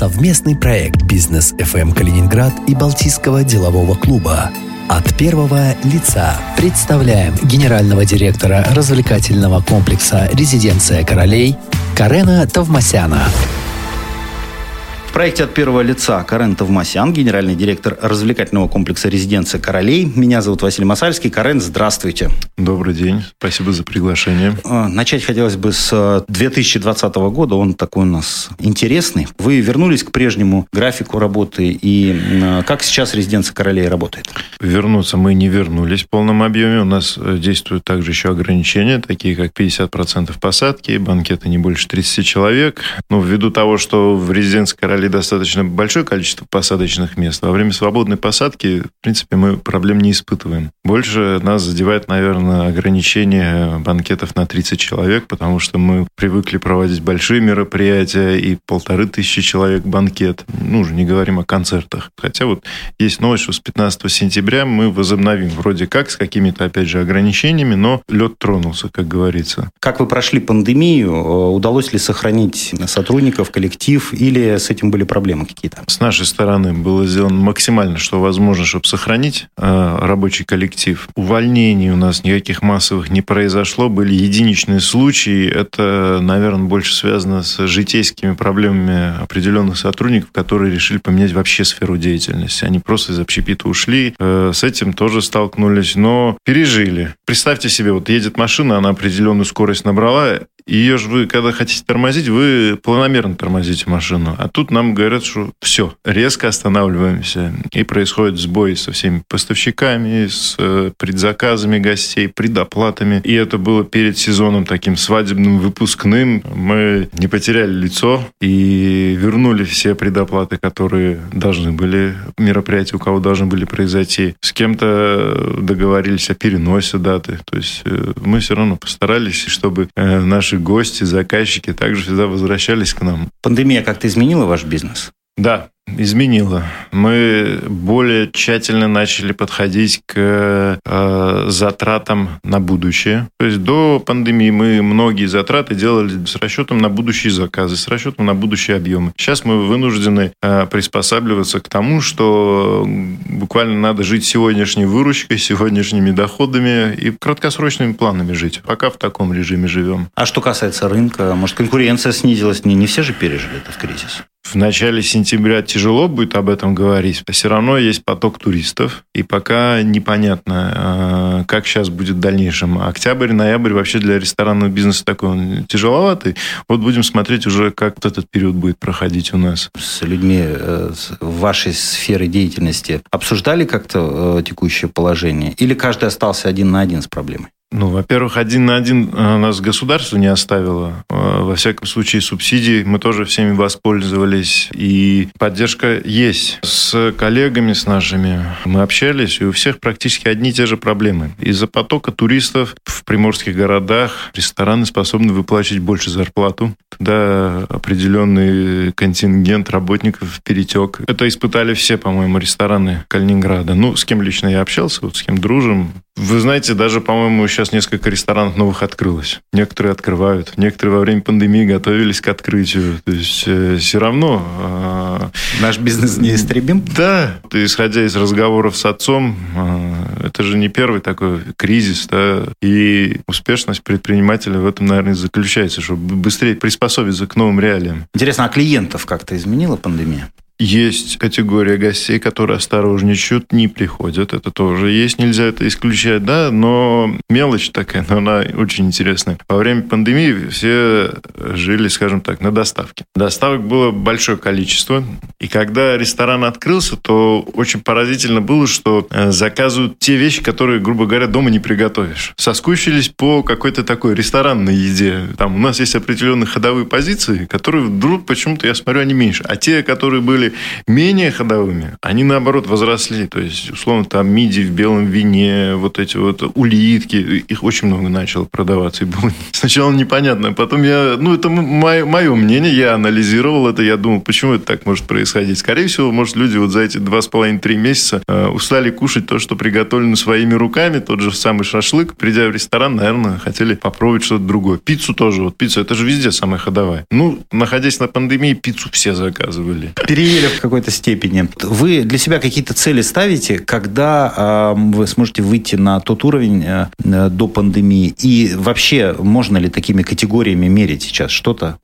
Совместный проект «Бизнес FM Калининград» и Балтийского делового клуба. От первого лица представляем генерального директора развлекательного комплекса «Резиденция королей» Карена Тавмасяна. В проекте от первого лица Карен Тавмасян, генеральный директор развлекательного комплекса «Резиденция королей». Меня зовут Василий Масальский. Карен, здравствуйте. Добрый день. Спасибо за приглашение. А, начать хотелось бы с 2020 э, года. Он такой у нас интересный. Вы вернулись к прежнему графику работы. И э, как сейчас «Резиденция королей» работает? Вернуться мы не вернулись в полном объеме. У нас э, действуют также еще ограничения, такие как 50% посадки, банкеты не больше 30 человек. Но ввиду того, что в «Резиденции королей» собрали достаточно большое количество посадочных мест. Во время свободной посадки, в принципе, мы проблем не испытываем. Больше нас задевает, наверное, ограничение банкетов на 30 человек, потому что мы привыкли проводить большие мероприятия и полторы тысячи человек банкет. Ну, уже не говорим о концертах. Хотя вот есть новость, что с 15 сентября мы возобновим вроде как с какими-то, опять же, ограничениями, но лед тронулся, как говорится. Как вы прошли пандемию? Удалось ли сохранить сотрудников, коллектив или с этим были проблемы какие-то? С нашей стороны было сделано максимально, что возможно, чтобы сохранить э, рабочий коллектив. Увольнений у нас никаких массовых не произошло. Были единичные случаи. Это, наверное, больше связано с житейскими проблемами определенных сотрудников, которые решили поменять вообще сферу деятельности. Они просто из общепита ушли. Э, с этим тоже столкнулись, но пережили. Представьте себе, вот едет машина, она определенную скорость набрала, ее же вы, когда хотите тормозить, вы планомерно тормозите машину. А тут нам говорят, что все, резко останавливаемся. И происходит сбой со всеми поставщиками, с э, предзаказами гостей, предоплатами. И это было перед сезоном таким свадебным, выпускным. Мы не потеряли лицо и вернули все предоплаты, которые должны были, мероприятия, у кого должны были произойти. С кем-то договорились о переносе даты. То есть э, мы все равно постарались, чтобы э, наши наши гости, заказчики также всегда возвращались к нам. Пандемия как-то изменила ваш бизнес? Да, изменило. Мы более тщательно начали подходить к э, затратам на будущее. То есть до пандемии мы многие затраты делали с расчетом на будущие заказы, с расчетом на будущие объемы. Сейчас мы вынуждены э, приспосабливаться к тому, что буквально надо жить сегодняшней выручкой, сегодняшними доходами и краткосрочными планами жить. Пока в таком режиме живем. А что касается рынка, может, конкуренция снизилась? Не, не все же пережили этот кризис в начале сентября тяжело будет об этом говорить, все равно есть поток туристов, и пока непонятно, а, как сейчас будет в дальнейшем. Октябрь, ноябрь вообще для ресторанного бизнеса такой он тяжеловатый. Вот будем смотреть уже, как этот период будет проходить у нас. С людьми э, в вашей сфере деятельности обсуждали как-то э, текущее положение? Или каждый остался один на один с проблемой? Ну, во-первых, один на один э, нас государство не оставило. Э, во всяком случае, субсидии мы тоже всеми воспользовались. И поддержка есть. С коллегами, с нашими мы общались, и у всех практически одни и те же проблемы. Из-за потока туристов в приморских городах рестораны способны выплачивать больше зарплату. Тогда определенный контингент работников перетек. Это испытали все, по-моему, рестораны Калининграда. Ну, с кем лично я общался, вот с кем дружим, вы знаете, даже, по-моему, сейчас несколько ресторанов новых открылось. Некоторые открывают. Некоторые во время пандемии готовились к открытию. То есть э, все равно... Э, Наш бизнес неистребим? Да. Исходя из разговоров с отцом, э, это же не первый такой кризис. Да? И успешность предпринимателя в этом, наверное, заключается, чтобы быстрее приспособиться к новым реалиям. Интересно, а клиентов как-то изменила пандемия? Есть категория гостей, которые осторожничают, не приходят. Это тоже есть, нельзя это исключать, да, но мелочь такая, но она очень интересная. Во время пандемии все жили, скажем так, на доставке. Доставок было большое количество, и когда ресторан открылся, то очень поразительно было, что э, заказывают те вещи, которые, грубо говоря, дома не приготовишь. Соскучились по какой-то такой ресторанной еде. Там у нас есть определенные ходовые позиции, которые вдруг почему-то, я смотрю, они меньше. А те, которые были менее ходовыми, они, наоборот, возросли. То есть, условно, там миди в белом вине, вот эти вот улитки, их очень много начало продаваться. И было сначала непонятно. Потом я, ну, это мое, мое мнение, я анализировал это, я думал, почему это так может происходить. Скорее всего, может, люди вот за эти два с половиной-три месяца э, устали кушать то, что приготовлено своими руками, тот же самый шашлык. Придя в ресторан, наверное, хотели попробовать что-то другое. Пиццу тоже. Вот пицца, это же везде самая ходовая. Ну, находясь на пандемии, пиццу все заказывали. Переели в какой-то степени. Вы для себя какие-то цели ставите, когда э, вы сможете выйти на тот уровень э, до пандемии? И вообще, можно ли такими категориями мерить сейчас что-то?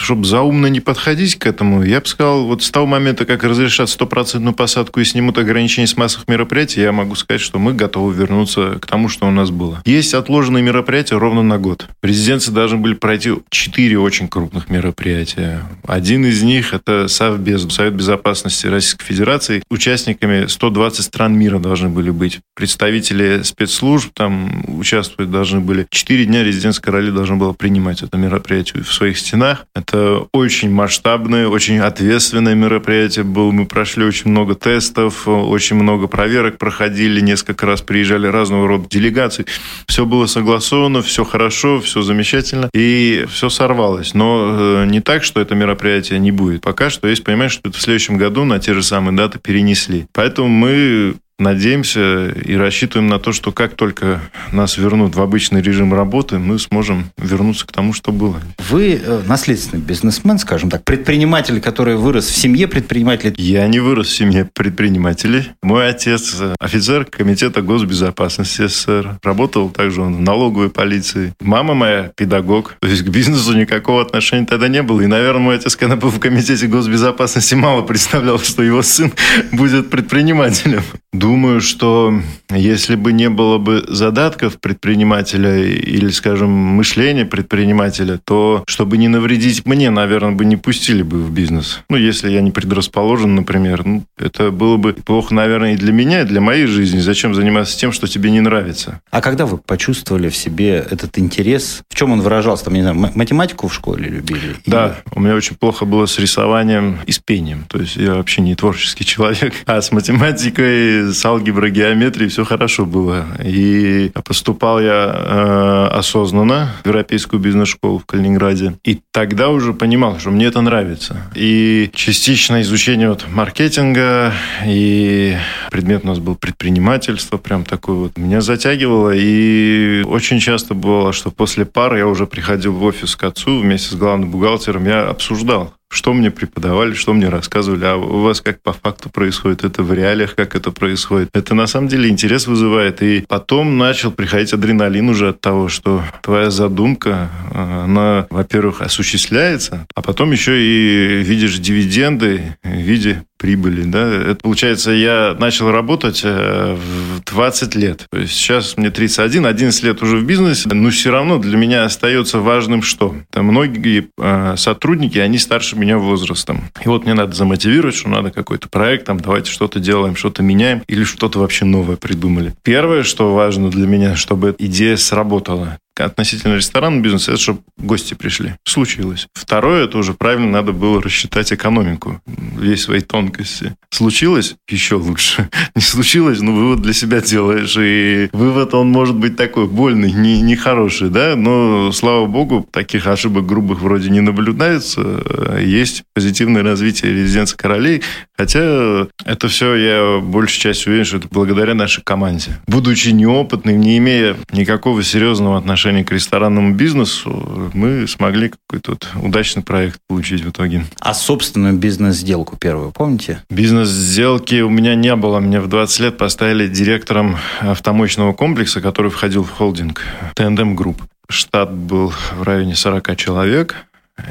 Чтобы заумно не подходить к этому, я бы сказал, вот с того момента, как разрешат стопроцентную посадку и снимут ограничения с массовых мероприятий, я могу сказать, что мы готовы вернуться к тому, что у нас было. Есть отложенные мероприятия ровно на год. Президенты должны были пройти четыре очень крупных мероприятия. Один из них – это Совбез, Совет Безопасности Российской Федерации. Участниками 120 стран мира должны были быть. Представители спецслужб там участвовать должны были. Четыре дня резидентское короли должно было принимать это мероприятие в своих стенах. Это очень масштабное, очень ответственное мероприятие было. Мы прошли очень много тестов, очень много проверок проходили, несколько раз приезжали разного рода делегации. Все было согласовано, все хорошо, все замечательно. И все сорвалось. Но э, не так, что это мероприятие не будет. Пока что есть понимание, что это в следующем году на те же самые даты перенесли. Поэтому мы надеемся и рассчитываем на то, что как только нас вернут в обычный режим работы, мы сможем вернуться к тому, что было. Вы э, наследственный бизнесмен, скажем так, предприниматель, который вырос в семье предпринимателей. Я не вырос в семье предпринимателей. Мой отец э, офицер комитета госбезопасности СССР. Работал также он в налоговой полиции. Мама моя педагог. То есть к бизнесу никакого отношения тогда не было. И, наверное, мой отец, когда был в комитете госбезопасности, мало представлял, что его сын будет предпринимателем. Думаю, что если бы не было бы задатков предпринимателя или, скажем, мышления предпринимателя, то, чтобы не навредить мне, наверное, бы не пустили бы в бизнес. Ну, если я не предрасположен, например, ну, это было бы плохо, наверное, и для меня, и для моей жизни. Зачем заниматься тем, что тебе не нравится? А когда вы почувствовали в себе этот интерес? В чем он выражался? Там, не знаю, математику в школе любили? Да, у меня очень плохо было с рисованием и с пением. То есть я вообще не творческий человек. А с математикой с алгеброй, геометрией все хорошо было. И поступал я э, осознанно в Европейскую бизнес-школу в Калининграде. И тогда уже понимал, что мне это нравится. И частично изучение вот маркетинга, и предмет у нас был предпринимательство, прям такой вот. Меня затягивало, и очень часто было, что после пары я уже приходил в офис к отцу вместе с главным бухгалтером, я обсуждал что мне преподавали, что мне рассказывали, а у вас как по факту происходит, это в реалиях, как это происходит. Это на самом деле интерес вызывает. И потом начал приходить адреналин уже от того, что твоя задумка, она, во-первых, осуществляется, а потом еще и видишь дивиденды в виде прибыли. Да? Это, получается, я начал работать э, в 20 лет. То есть сейчас мне 31, 11 лет уже в бизнесе, но все равно для меня остается важным что? Там многие э, сотрудники, они старше меня возрастом. И вот мне надо замотивировать, что надо какой-то проект, там, давайте что-то делаем, что-то меняем или что-то вообще новое придумали. Первое, что важно для меня, чтобы идея сработала относительно ресторанного бизнеса, это чтобы гости пришли. Случилось. Второе, это уже правильно надо было рассчитать экономику, весь свои тонкости. Случилось? Еще лучше. Не случилось, но вывод для себя делаешь. И вывод, он может быть такой больный, не, нехороший, да, но, слава богу, таких ошибок грубых вроде не наблюдается. Есть позитивное развитие резиденции королей, хотя это все, я большей частью уверен, что это благодаря нашей команде. Будучи неопытным, не имея никакого серьезного отношения к ресторанному бизнесу, мы смогли какой-то вот удачный проект получить в итоге. А собственную бизнес-сделку первую, помните? Бизнес-сделки у меня не было. Меня в 20 лет поставили директором автомощного комплекса, который входил в холдинг Tandem Group. Штат был в районе 40 человек.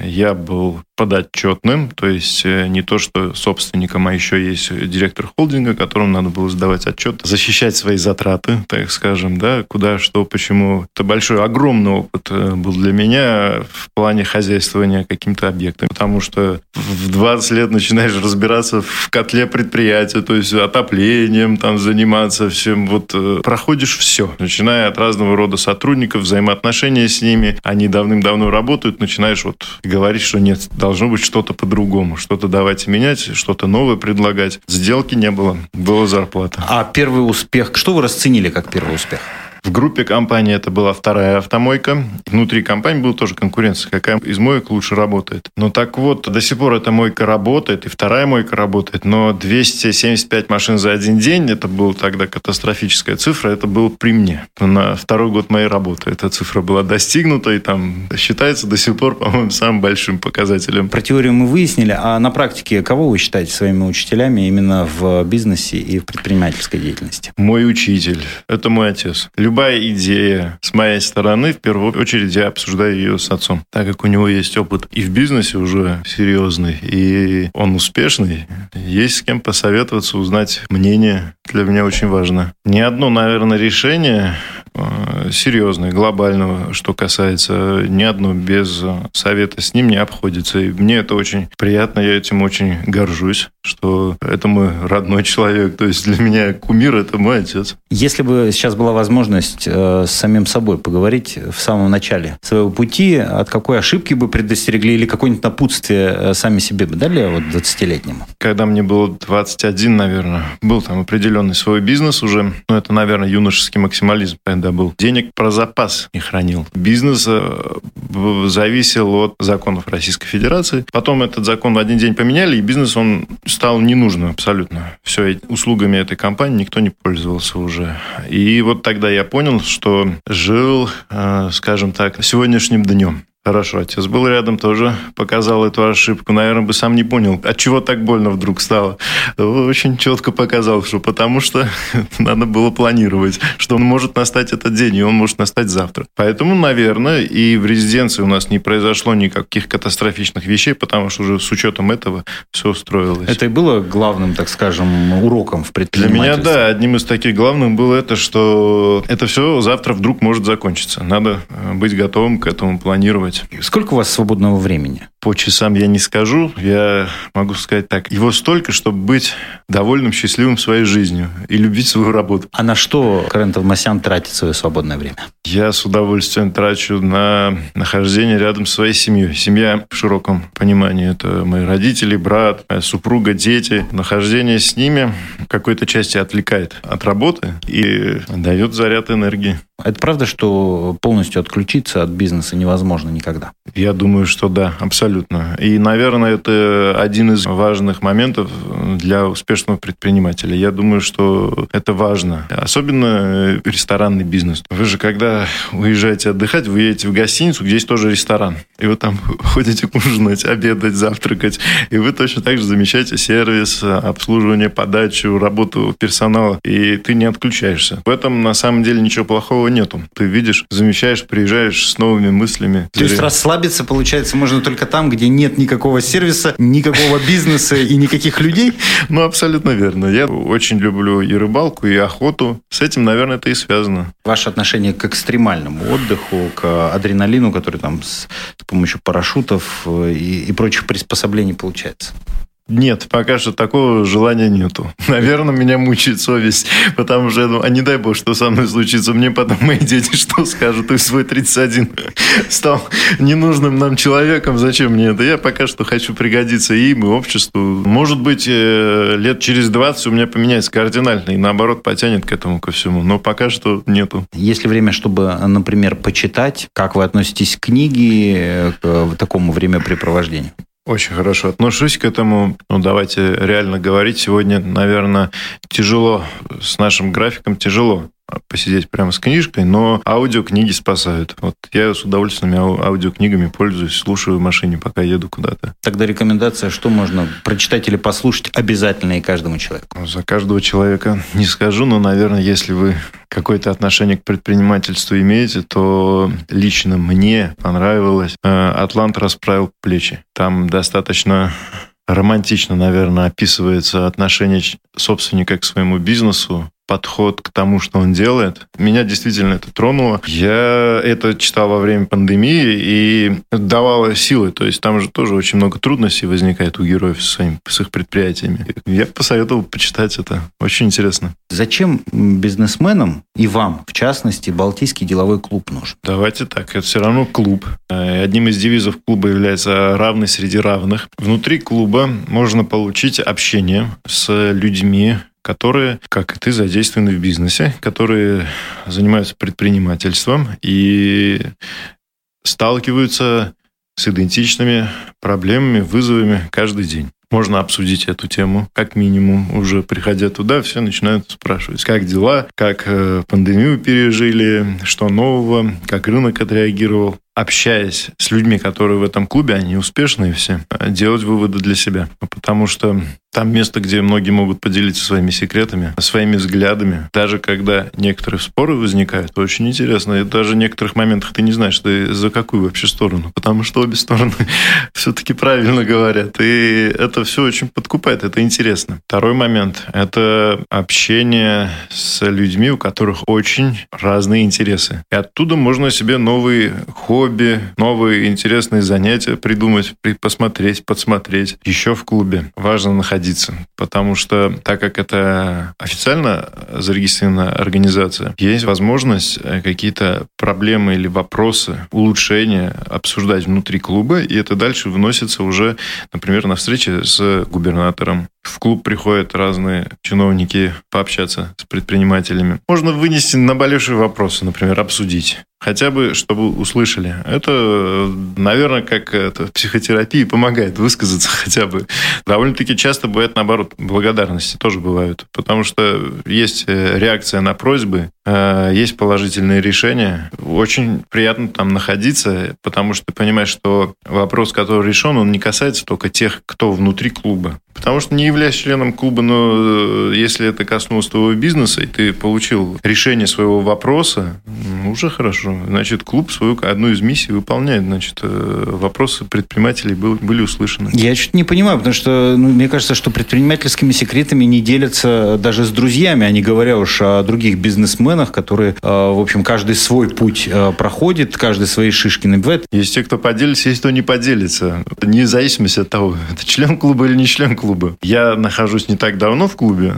Я был подотчетным, то есть э, не то, что собственником, а еще есть директор холдинга, которому надо было сдавать отчет, защищать свои затраты, так скажем, да, куда, что, почему. Это большой, огромный опыт э, был для меня в плане хозяйствования каким-то объектом, потому что в 20 лет начинаешь разбираться в котле предприятия, то есть отоплением там заниматься, всем, вот э, проходишь все, начиная от разного рода сотрудников, взаимоотношения с ними, они давным-давно работают, начинаешь вот говорить, что нет, должно быть что-то по-другому, что-то давайте менять, что-то новое предлагать. Сделки не было, была зарплата. А первый успех, что вы расценили как первый успех? В группе компании это была вторая автомойка. Внутри компании была тоже конкуренция, какая из моек лучше работает. Ну так вот, до сих пор эта мойка работает, и вторая мойка работает, но 275 машин за один день, это была тогда катастрофическая цифра, это было при мне. На второй год моей работы эта цифра была достигнута, и там считается до сих пор, по-моему, самым большим показателем. Про теорию мы выяснили, а на практике кого вы считаете своими учителями именно в бизнесе и в предпринимательской деятельности? Мой учитель. Это мой отец любая идея с моей стороны, в первую очередь я обсуждаю ее с отцом, так как у него есть опыт и в бизнесе уже серьезный, и он успешный, есть с кем посоветоваться, узнать мнение. Для меня очень важно. Ни одно, наверное, решение Э, серьезное, глобального, что касается ни одно без совета с ним не обходится. И мне это очень приятно, я этим очень горжусь, что это мой родной человек. То есть для меня кумир – это мой отец. Если бы сейчас была возможность э, с самим собой поговорить в самом начале своего пути, от какой ошибки бы предостерегли или какое-нибудь напутствие э, сами себе бы дали вот 20-летнему? Когда мне было 21, наверное, был там определенный свой бизнес уже. Ну, это, наверное, юношеский максимализм тогда был. Денег про запас не хранил. Бизнес э, зависел от законов Российской Федерации. Потом этот закон в один день поменяли, и бизнес он стал ненужным абсолютно. Все, услугами этой компании никто не пользовался уже. И вот тогда я понял, что жил, э, скажем так, сегодняшним днем. Хорошо, отец был рядом, тоже показал эту ошибку. Наверное, бы сам не понял, от чего так больно вдруг стало. Очень четко показал, что потому что надо было планировать, что он может настать этот день, и он может настать завтра. Поэтому, наверное, и в резиденции у нас не произошло никаких катастрофичных вещей, потому что уже с учетом этого все устроилось. Это и было главным, так скажем, уроком в предпринимательстве? Для меня, да, одним из таких главных было это, что это все завтра вдруг может закончиться. Надо э, быть готовым к этому планировать делать. Сколько у вас свободного времени? По часам я не скажу. Я могу сказать так. Его столько, чтобы быть довольным, счастливым своей жизнью и любить свою работу. А на что Карен Тавмасян тратит свое свободное время? Я с удовольствием трачу на нахождение рядом с своей семьей. Семья в широком понимании. Это мои родители, брат, моя супруга, дети. Нахождение с ними в какой-то части отвлекает от работы и дает заряд энергии. Это правда, что полностью отключиться от бизнеса невозможно никогда? Я думаю, что да, абсолютно. И, наверное, это один из важных моментов для успешного предпринимателя. Я думаю, что это важно. Особенно ресторанный бизнес. Вы же, когда уезжаете отдыхать, вы едете в гостиницу, где есть тоже ресторан. И вы там ходите ужинать, обедать, завтракать. И вы точно так же замечаете сервис, обслуживание, подачу, работу персонала. И ты не отключаешься. В этом, на самом деле, ничего плохого нету. Ты видишь, замечаешь, приезжаешь с новыми мыслями. То есть расслабиться, получается, можно только там, где нет никакого сервиса, никакого бизнеса и никаких людей? Ну, абсолютно верно. Я очень люблю и рыбалку, и охоту. С этим, наверное, это и связано. Ваше отношение к экстремальному отдыху, к адреналину, который там с, с помощью парашютов э, и, и прочих приспособлений получается? Нет, пока что такого желания нету. Наверное, меня мучает совесть, потому что, ну, а не дай бог, что со мной случится, мне потом мои дети что скажут, ты свой 31 стал ненужным нам человеком, зачем мне это? Я пока что хочу пригодиться им и обществу. Может быть, э, лет через 20 у меня поменяется кардинально, и наоборот потянет к этому ко всему, но пока что нету. Есть ли время, чтобы, например, почитать, как вы относитесь к книге, к такому времяпрепровождению? Очень хорошо отношусь к этому. Ну, давайте реально говорить. Сегодня, наверное, тяжело с нашим графиком, тяжело посидеть прямо с книжкой, но аудиокниги спасают. Вот я с удовольствием аудиокнигами пользуюсь, слушаю в машине, пока еду куда-то. Тогда рекомендация, что можно прочитать или послушать обязательно и каждому человеку? Ну, за каждого человека не скажу, но, наверное, если вы какое-то отношение к предпринимательству имеете, то лично мне понравилось э, «Атлант расправил плечи». Там достаточно романтично, наверное, описывается отношение собственника к своему бизнесу, подход к тому, что он делает. Меня действительно это тронуло. Я это читал во время пандемии и давало силы. То есть там же тоже очень много трудностей возникает у героев со своими, с их предприятиями. Я посоветовал почитать это. Очень интересно. Зачем бизнесменам и вам, в частности, Балтийский деловой клуб нужен? Давайте так. Это все равно клуб. Э, одним из девизов клуба является равный среди равных. Внутри клуба можно получить общение с людьми, которые, как и ты, задействованы в бизнесе, которые занимаются предпринимательством и сталкиваются с идентичными проблемами, вызовами каждый день. Можно обсудить эту тему, как минимум. Уже приходя туда, все начинают спрашивать, как дела, как э, пандемию пережили, что нового, как рынок отреагировал общаясь с людьми, которые в этом клубе, они успешные все, делать выводы для себя. Потому что там место, где многие могут поделиться своими секретами, своими взглядами. Даже когда некоторые споры возникают, очень интересно. И даже в некоторых моментах ты не знаешь, ты за какую вообще сторону. Потому что обе стороны все-таки правильно говорят. И это все очень подкупает. Это интересно. Второй момент – это общение с людьми, у которых очень разные интересы. И оттуда можно себе новый хобби, новые интересные занятия придумать, посмотреть, подсмотреть. Еще в клубе важно находить находиться. Потому что, так как это официально зарегистрированная организация, есть возможность э, какие-то проблемы или вопросы, улучшения обсуждать внутри клуба, и это дальше выносится уже, например, на встрече с губернатором. В клуб приходят разные чиновники пообщаться с предпринимателями. Можно вынести наболевшие вопросы, например, обсудить хотя бы, чтобы услышали. Это, наверное, как это, в психотерапии помогает высказаться хотя бы. Довольно-таки часто бывает, наоборот, благодарности тоже бывают, потому что есть э, реакция на просьбы, есть положительные решения. Очень приятно там находиться, потому что ты понимаешь, что вопрос, который решен, он не касается только тех, кто внутри клуба. Потому что не являясь членом клуба, но э, если это коснулось твоего бизнеса, и ты получил решение своего вопроса, уже хорошо. Значит, клуб свою одну из миссий выполняет. Значит, э, вопросы предпринимателей были услышаны. Я чуть не понимаю, потому что ну, мне кажется, что предпринимательскими секретами не делятся даже с друзьями, а не говоря уж о других бизнесменах, которые, э, в общем, каждый свой путь проходит, каждый свои шишки набивает. Есть те, кто поделится, есть кто не поделится. Это не зависимость от того, это член клуба или не член клуба. Я нахожусь не так давно в клубе.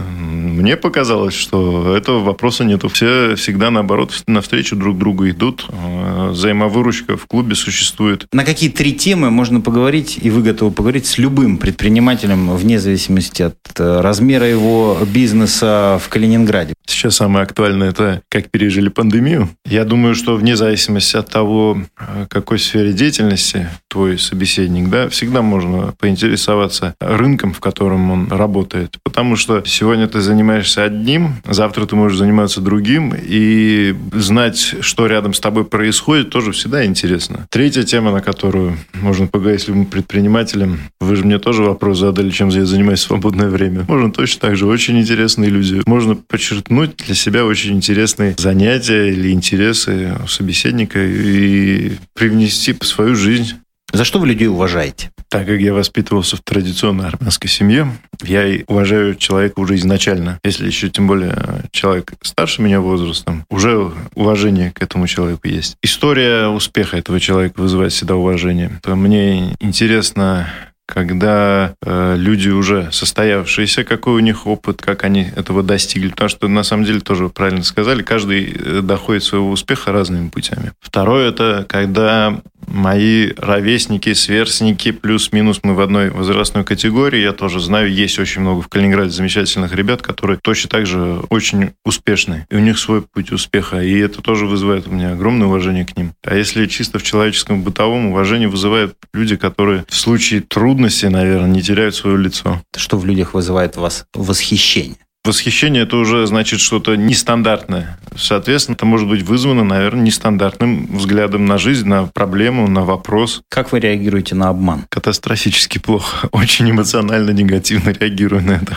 Мне показалось, что этого вопроса нету. Все всегда, наоборот, навстречу друг другу идут. А, взаимовыручка в клубе существует. На какие три темы можно поговорить, и вы готовы поговорить с любым предпринимателем, вне зависимости от э, размера его бизнеса в Калининграде? Сейчас самое актуальное – это как пережили пандемию. Я думаю, что вне зависимости от того, э, какой сфере деятельности твой собеседник, да, всегда можно поинтересоваться рынком, в котором он работает. Потому что сегодня ты занимаешься одним, завтра ты можешь заниматься другим, и знать, что рядом с тобой происходит, тоже всегда интересно. Третья тема, на которую можно поговорить с любым предпринимателем, вы же мне тоже вопрос задали, чем я занимаюсь в свободное время. Можно точно так же, очень интересные люди. Можно подчеркнуть для себя очень интересные занятия или интересы собеседника и привнести в свою жизнь за что вы людей уважаете? Так как я воспитывался в традиционной армянской семье, я уважаю человека уже изначально. Если еще тем более человек старше меня возрастом, уже уважение к этому человеку есть. История успеха этого человека вызывает всегда уважение. Мне интересно когда э, люди уже состоявшиеся, какой у них опыт, как они этого достигли. Потому что, на самом деле, тоже правильно сказали, каждый э, доходит своего успеха разными путями. Второе – это когда мои ровесники, сверстники, плюс-минус мы в одной возрастной категории. Я тоже знаю, есть очень много в Калининграде замечательных ребят, которые точно так же очень успешны. И у них свой путь успеха. И это тоже вызывает у меня огромное уважение к ним. А если чисто в человеческом бытовом, уважение вызывают люди, которые в случае трудности, наверное, не теряют свое лицо. Что в людях вызывает у вас восхищение? Восхищение – это уже значит что-то нестандартное. Соответственно, это может быть вызвано, наверное, нестандартным взглядом на жизнь, на проблему, на вопрос. Как вы реагируете на обман? Катастрофически плохо. Очень эмоционально, негативно реагирую на это.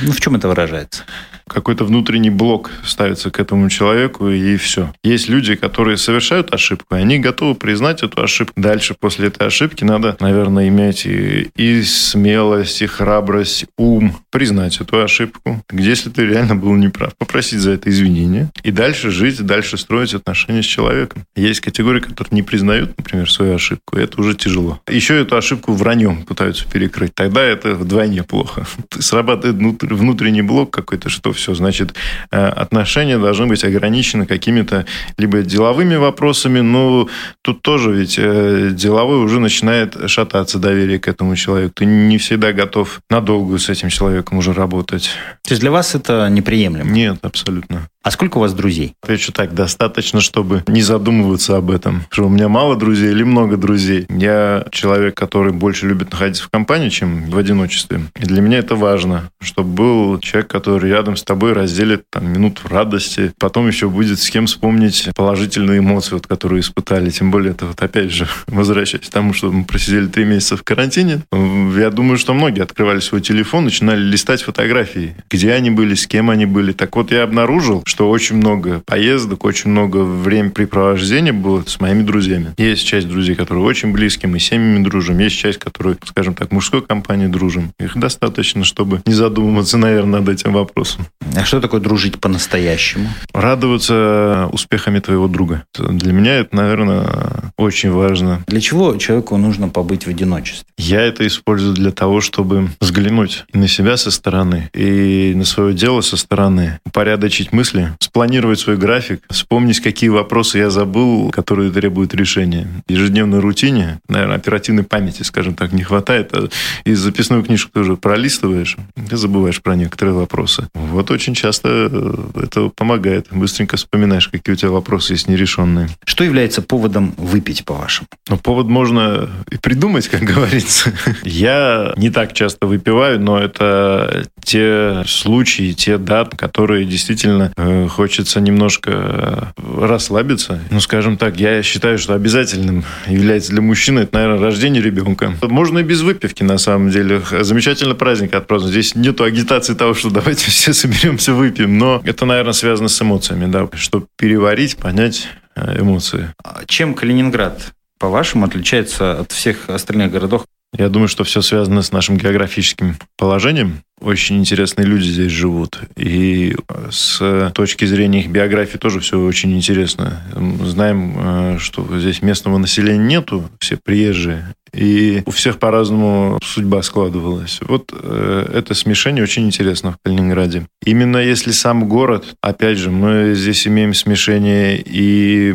Ну, в чем это выражается? Какой-то внутренний блок ставится к этому человеку, и все. Есть люди, которые совершают ошибку, и они готовы признать эту ошибку. Дальше, после этой ошибки, надо, наверное, иметь и, и смелость, и храбрость, ум, признать эту ошибку. Где, если ты реально был неправ, попросить за это извинения, и дальше жить, дальше строить отношения с человеком. Есть категории, которые не признают, например, свою ошибку, и это уже тяжело. Еще эту ошибку враньем пытаются перекрыть. Тогда это вдвойне плохо. Срабатывает внутренний блок какой-то, что все, значит, э, отношения должны быть ограничены какими-то либо деловыми вопросами, но тут тоже ведь э, деловой уже начинает шататься доверие к этому человеку. Ты не всегда готов надолго с этим человеком уже работать. То есть для вас это неприемлемо? Нет, абсолютно. А сколько у вас друзей? Отвечу так, достаточно, чтобы не задумываться об этом. Что у меня мало друзей или много друзей. Я человек, который больше любит находиться в компании, чем в одиночестве. И для меня это важно, чтобы был человек, который рядом с тобой разделит там, минут радости. Потом еще будет с кем вспомнить положительные эмоции, вот, которые испытали. Тем более, это вот опять же, возвращаясь к тому, что мы просидели три месяца в карантине, я думаю, что многие открывали свой телефон, начинали листать фотографии, где они были, с кем они были. Так вот, я обнаружил, что очень много поездок, очень много времяпрепровождения было с моими друзьями. Есть часть друзей, которые очень близкие, мы семьями дружим. Есть часть, которые, скажем так, мужской компании дружим. Их достаточно, чтобы не задумываться, наверное, над этим вопросом. А что такое дружить по-настоящему? Радоваться успехами твоего друга. Для меня это, наверное, очень важно. Для чего человеку нужно побыть в одиночестве? Я это использую для того, чтобы взглянуть на себя со стороны и на свое дело со стороны, упорядочить мысли, мысли, спланировать свой график, вспомнить, какие вопросы я забыл, которые требуют решения. В ежедневной рутине, наверное, оперативной памяти, скажем так, не хватает. А из записную книжку тоже пролистываешь, ты забываешь про некоторые вопросы. Вот очень часто э, это помогает. Быстренько вспоминаешь, какие у тебя вопросы есть нерешенные. Что является поводом выпить, по-вашему? Ну, повод можно и придумать, как говорится. Я не так часто выпиваю, но это те случаи, те даты, которые действительно Э, хочется немножко э, расслабиться. Ну, скажем так, я считаю, что обязательным является для мужчины, это, наверное, рождение ребенка. Можно и без выпивки, на самом деле. Замечательный праздник отпраздновать. Здесь нету агитации того, что давайте все соберемся, выпьем. Но это, наверное, связано с эмоциями, да. Чтобы переварить, понять э, эмоции. А чем Калининград, по-вашему, отличается от всех остальных городов? Я думаю, что все связано с нашим географическим положением. Очень интересные люди здесь живут. И с точки зрения их биографии тоже все очень интересно. Знаем, э, что здесь местного населения нету, все приезжие. И у всех по-разному судьба складывалась. Вот э, это смешение очень интересно в Калининграде. Именно если сам город, опять же, мы здесь имеем смешение и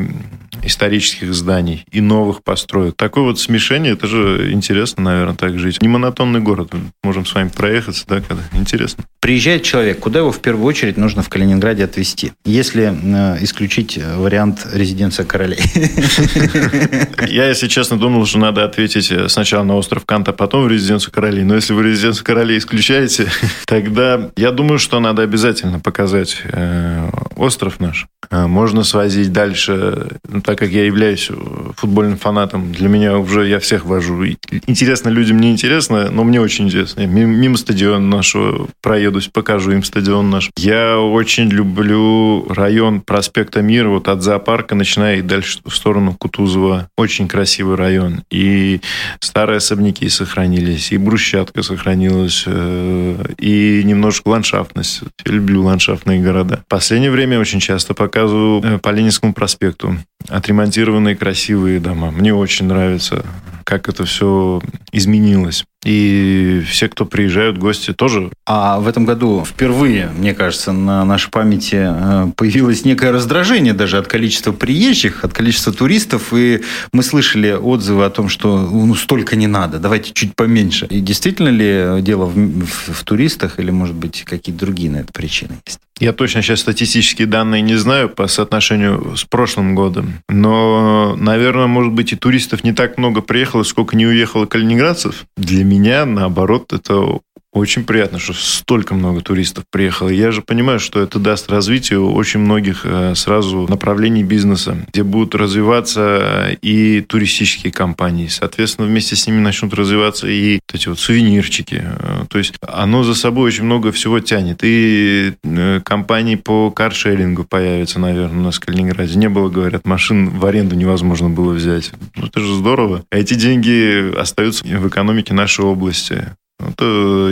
исторических зданий и новых построек. Такое вот смешение, это же интересно, наверное, так жить. Не монотонный город. Можем с вами проехаться, да, когда интересно. Приезжает человек, куда его в первую очередь нужно в Калининграде отвезти? Если э, исключить вариант резиденция королей. Я, если честно, думал, что надо ответить сначала на остров Канта, потом в резиденцию королей. Но если вы резиденцию королей исключаете, тогда я думаю, что надо обязательно показать э, остров наш. Э, можно свозить дальше, ну, так как я являюсь футбольным фанатом, для меня уже я всех вожу. Интересно людям, не интересно, но мне очень интересно. Мимо стадиона нашего проедусь, покажу им стадион наш. Я очень люблю район проспекта Мира, вот от зоопарка, начиная и дальше в сторону Кутузова. Очень красивый район. И старые особняки сохранились, и брусчатка сохранилась, э, и немножко ландшафтность. Я люблю ландшафтные города. В последнее время очень часто показываю э, по Ленинскому проспекту отремонтированные красивые дома. Мне очень нравится, как это все изменилось. И все, кто приезжают, гости тоже. А в этом году впервые, мне кажется, на нашей памяти э, появилось некое раздражение даже от количества приезжих, от количества туристов. И мы слышали отзывы о том, что ну, столько не надо, давайте чуть поменьше. И действительно ли дело в, в, в туристах или, может быть, какие-то другие на это причины есть? Я точно сейчас статистические данные не знаю по соотношению с прошлым годом, но, наверное, может быть, и туристов не так много приехало, сколько не уехало калининградцев. Для меня, наоборот, это Очень приятно, что столько много туристов приехало. Я же понимаю, что это даст развитию очень многих э, сразу направлений бизнеса, где будут развиваться и туристические компании. Соответственно, вместе с ними начнут развиваться и вот эти вот сувенирчики. Э, то есть оно за собой очень много всего тянет. И э, компании по каршерингу появятся, наверное, у нас в Калининграде. Не было, говорят, машин в аренду невозможно было взять. Ну, это же здорово. А эти деньги остаются в экономике нашей области. Вот,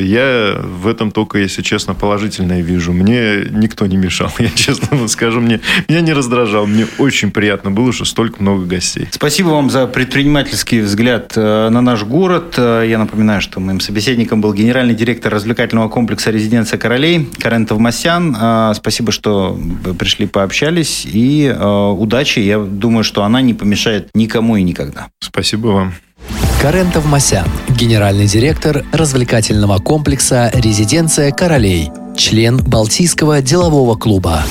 я в этом только, если честно, положительное вижу. Мне никто не мешал, я честно скажу. Мне, меня не раздражал. Мне очень приятно было, что столько много гостей. Спасибо вам за предпринимательский взгляд э, на наш город. Э, я напоминаю, что моим собеседником был генеральный директор развлекательного комплекса «Резиденция королей» Карен Товмасян. Э, спасибо, что пришли, пообщались. И удачи. Я думаю, что она не помешает никому и никогда. Спасибо вам. Карен Товмасян, генеральный директор развлекательного комплекса «Резиденция королей», член Балтийского делового клуба.